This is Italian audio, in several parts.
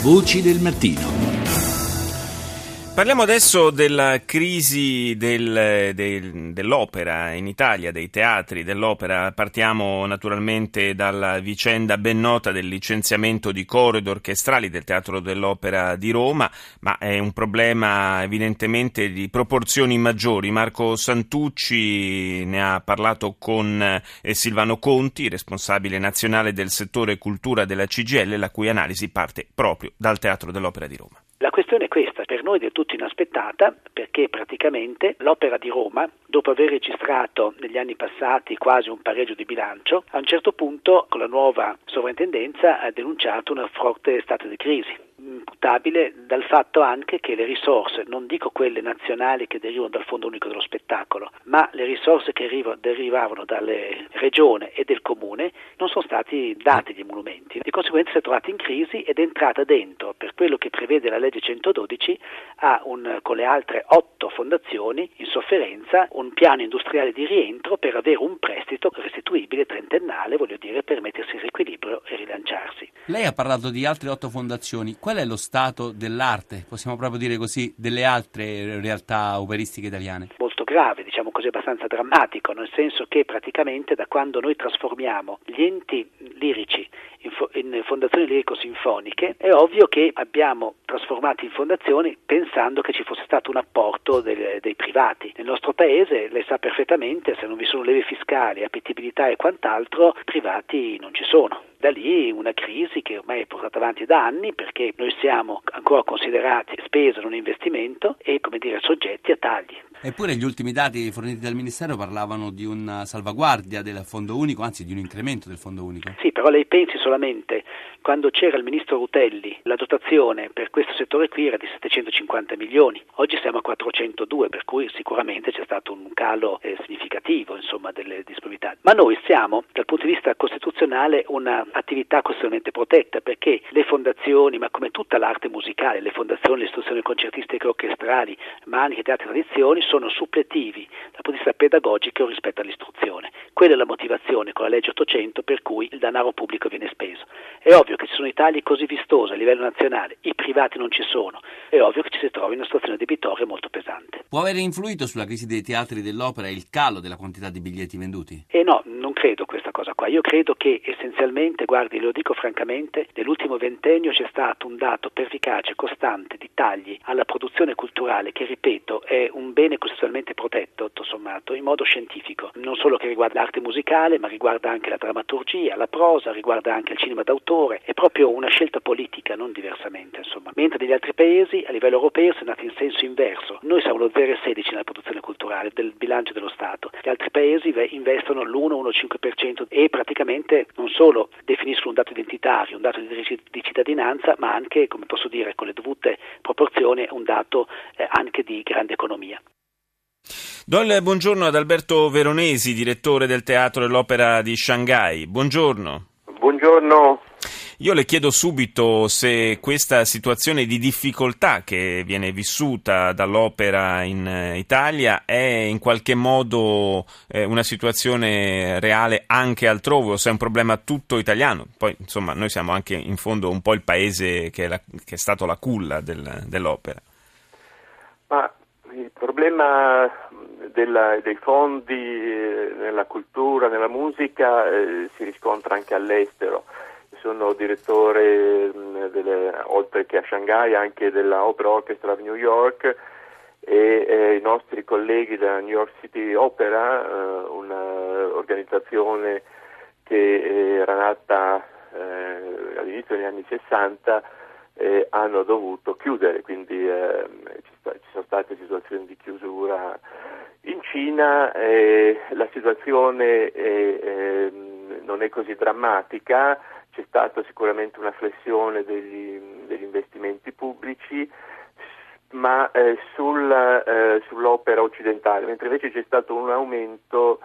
Voci del mattino. Parliamo adesso della crisi del, del, dell'opera in Italia, dei teatri dell'opera. Partiamo naturalmente dalla vicenda ben nota del licenziamento di coro ed orchestrali del Teatro dell'Opera di Roma, ma è un problema evidentemente di proporzioni maggiori. Marco Santucci ne ha parlato con eh, Silvano Conti, responsabile nazionale del settore cultura della CGL, la cui analisi parte proprio dal Teatro dell'Opera di Roma. La questione è questa, noi del tutto inaspettata, perché praticamente l'Opera di Roma, dopo aver registrato negli anni passati quasi un pareggio di bilancio, a un certo punto con la nuova sovrintendenza ha denunciato una forte stato di crisi imputabile dal fatto anche che le risorse, non dico quelle nazionali che derivano dal Fondo Unico dello Spettacolo, ma le risorse che derivavano dalle regione e del comune non sono stati dati ai monumenti. Di conseguenza si è trovata in crisi ed è entrata dentro, per quello che prevede la legge 112, un, con le altre otto fondazioni in sofferenza un piano industriale di rientro per avere un prestito restituibile trentennale, voglio dire, per mettersi in riequilibrio e rilanciarsi. Lei ha parlato di altre otto fondazioni. Qual è lo stato dell'arte, possiamo proprio dire così, delle altre realtà operistiche italiane? Molto grave, diciamo così, abbastanza drammatico, nel senso che praticamente da quando noi trasformiamo gli enti lirici in, fo- in fondazioni lirico-sinfoniche, è ovvio che abbiamo trasformato in fondazioni pensando che ci fosse stato un apporto del, dei privati. Nel nostro paese, lei sa perfettamente, se non vi sono leve fiscali, appetibilità e quant'altro, privati non ci sono. Da lì una crisi che ormai è portata avanti da anni perché noi siamo ancora considerati spesa, non investimento e come dire soggetti a tagli. Eppure gli ultimi dati forniti dal Ministero parlavano di una salvaguardia del fondo unico, anzi di un incremento del fondo unico. Sì, però lei pensi solamente quando c'era il ministro Rutelli, la dotazione per questo settore qui era di 750 milioni, oggi siamo a 402, per cui sicuramente c'è stato un calo eh, significativo insomma, delle disponibilità. Ma noi siamo, dal punto di vista costituzionale, un'attività costituzionalmente protetta perché le fondazioni, ma come tutta l'arte musicale, le fondazioni, le istituzioni concertistiche orchestrali, ma anche le altre tradizioni, sono suppletivi dal punto di vista pedagogico rispetto all'istruzione. Quella è la motivazione con la legge 800 per cui il denaro pubblico viene speso. È ovvio che ci sono Italie così vistose a livello nazionale, i privati non ci sono, è ovvio che ci si trovi in una situazione debitoria molto pesante. Può aver influito sulla crisi dei teatri dell'opera il calo della quantità di biglietti venduti? Eh no, non credo questa cosa qua. Io credo che essenzialmente, guardi, lo dico francamente, nell'ultimo ventennio c'è stato un dato pervicace, costante di tagli alla produzione culturale che, ripeto, è un bene costituzionalmente protetto, tutto sommato, in modo scientifico, non solo che riguarda l'arte musicale, ma riguarda anche la drammaturgia, la prosa, riguarda anche il cinema d'autore, è proprio una scelta politica, non diversamente, insomma. Mentre negli altri paesi, a livello europeo, si è andati in senso inverso. Noi siamo lo 0,16 nella produzione culturale del bilancio dello Stato, gli altri paesi investono l'1-1,5% e praticamente non solo definiscono un dato identitario, un dato di cittadinanza, ma anche, come posso dire, con le dovute proporzioni, un dato eh, anche di grande economia. Do il buongiorno ad Alberto Veronesi, direttore del Teatro dell'Opera di Shanghai. Buongiorno. Buongiorno. Io le chiedo subito se questa situazione di difficoltà che viene vissuta dall'opera in Italia è in qualche modo eh, una situazione reale anche altrove o se è un problema tutto italiano. Poi insomma noi siamo anche in fondo un po' il paese che è, la, che è stato la culla del, dell'opera. Ma il problema della, dei fondi eh, nella cultura, nella musica eh, si riscontra anche all'estero. Sono direttore mh, delle, oltre che a Shanghai anche della Opera Orchestra of New York e eh, i nostri colleghi della New York City Opera, eh, un'organizzazione che era nata eh, all'inizio degli anni 60 eh, hanno dovuto chiudere, quindi eh, ci, sta, ci, sono state situazioni di chiusura. In Cina eh, la situazione ehm, non è così drammatica, c'è stata sicuramente una flessione degli, degli investimenti pubblici, ma eh, sul, eh, sull'opera occidentale, mentre invece c'è stato un aumento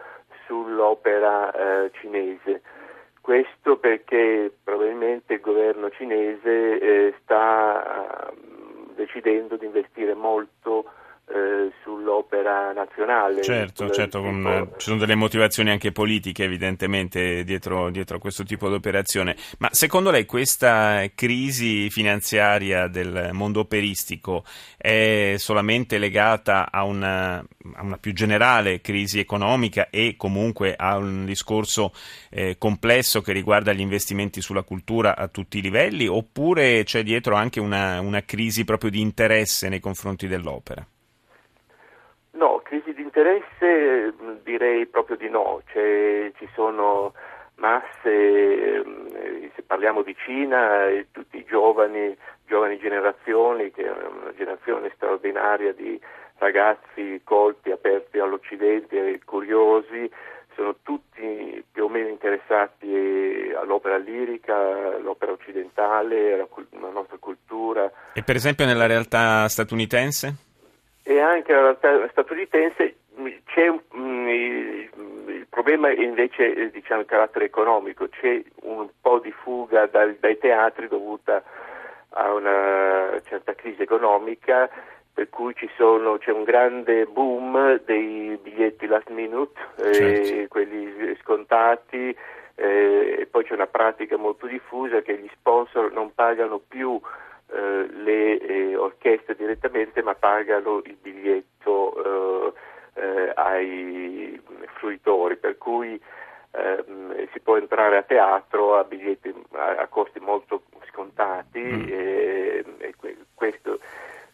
sull'opera eh, cinese. Questo perché probabilmente il governo cinese eh, sta uh, decidendo di investire molto sull'opera nazionale. Certo, certo con, eh, ci sono delle motivazioni anche politiche evidentemente dietro, dietro, a questo tipo di operazione. Ma secondo lei questa crisi finanziaria del mondo operistico è solamente legata a una, a una più generale crisi economica e comunque a un discorso eh, complesso che riguarda gli investimenti sulla cultura a tutti i livelli oppure c'è dietro anche una, una crisi proprio di interesse nei confronti dell'opera? No, crisi di interesse mm, direi proprio di no, cioè, ci sono masse, mm, se parliamo di Cina, tutti i giovani, giovani generazioni, che è una generazione straordinaria di ragazzi colti, aperti all'Occidente curiosi, sono tutti più o meno interessati all'opera lirica, all'opera occidentale, alla, nostra cultura. E per esempio nella realtà statunitense? E anche nella realtà statunitense c'è un, mm, il, il, problema invece eh, diciamo di carattere economico, c'è un po' di fuga dai, dai teatri dovuta a una certa crisi economica per cui sono, c'è un grande boom dei biglietti last minute, eh, certo. quelli scontati, eh, e poi c'è una pratica molto diffusa che gli sponsor non pagano più eh, le eh, orchestre direttamente ma pagano il biglietto eh, eh, ai fruitori, per cui ehm, si può entrare a teatro a, biglietti, a, a costi molto scontati mm. e, e questo,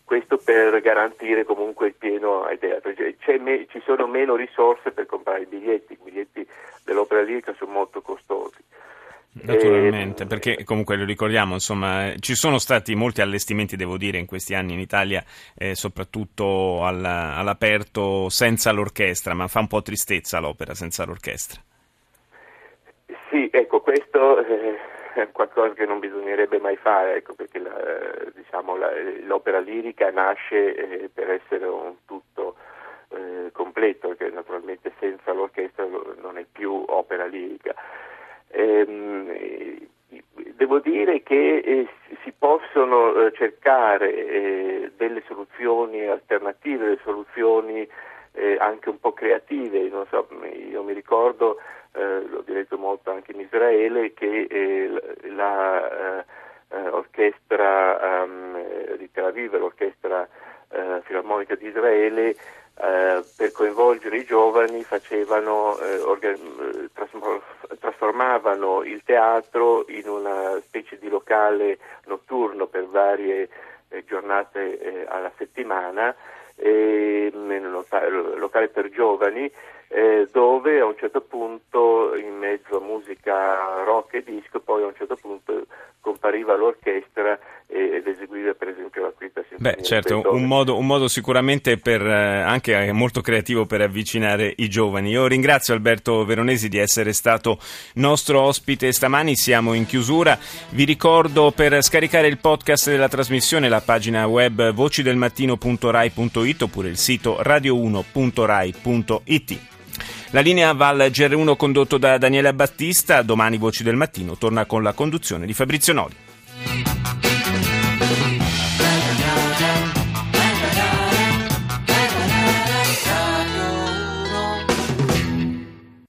questo, per garantire comunque il pieno ai teatri. Cioè, me, ci sono meno risorse per comprare i biglietti, i biglietti dell'opera lirica sono molto costosi. Naturalmente, perché comunque lo ricordiamo, insomma, ci sono stati molti allestimenti, devo dire, in questi anni in Italia, eh, soprattutto alla, all'aperto senza l'orchestra, ma fa un po' tristezza l'opera senza l'orchestra. Sì, ecco, questo eh, è qualcosa che non bisognerebbe mai fare, ecco, perché la, diciamo, la, l'opera lirica nasce eh, per essere un tutto eh, completo, perché naturalmente senza l'orchestra non è più opera lirica. Ehm, devo dire che eh, si possono eh, cercare eh, delle soluzioni alternative, delle soluzioni eh, anche un po' creative. So, io mi ricordo, eh, l'ho detto molto anche in Israele, che eh, l'orchestra um, di Tel Aviv, l'orchestra filarmonica di Israele, per coinvolgere i giovani facevano, organ- trasformavano il teatro in una specie di locale notturno per varie eh, giornate eh, alla settimana, un locale per giovani eh, dove a un certo punto in mezzo a musica rock e disco poi a un certo punto compariva l'orchestra ed eseguiva per esempio la quinta sinfonia. Beh certo, un modo, un modo, sicuramente per, eh, anche molto creativo per avvicinare i giovani. Io ringrazio Alberto Veronesi di essere stato nostro ospite stamani, siamo in chiusura. Vi ricordo per scaricare il podcast della trasmissione la pagina web vocidelmattino.rai.it oppure il sito radio1.rai.it. La linea va al GR1 condotto da Daniele Battista, domani Voci del Mattino torna con la conduzione di Fabrizio Nodi.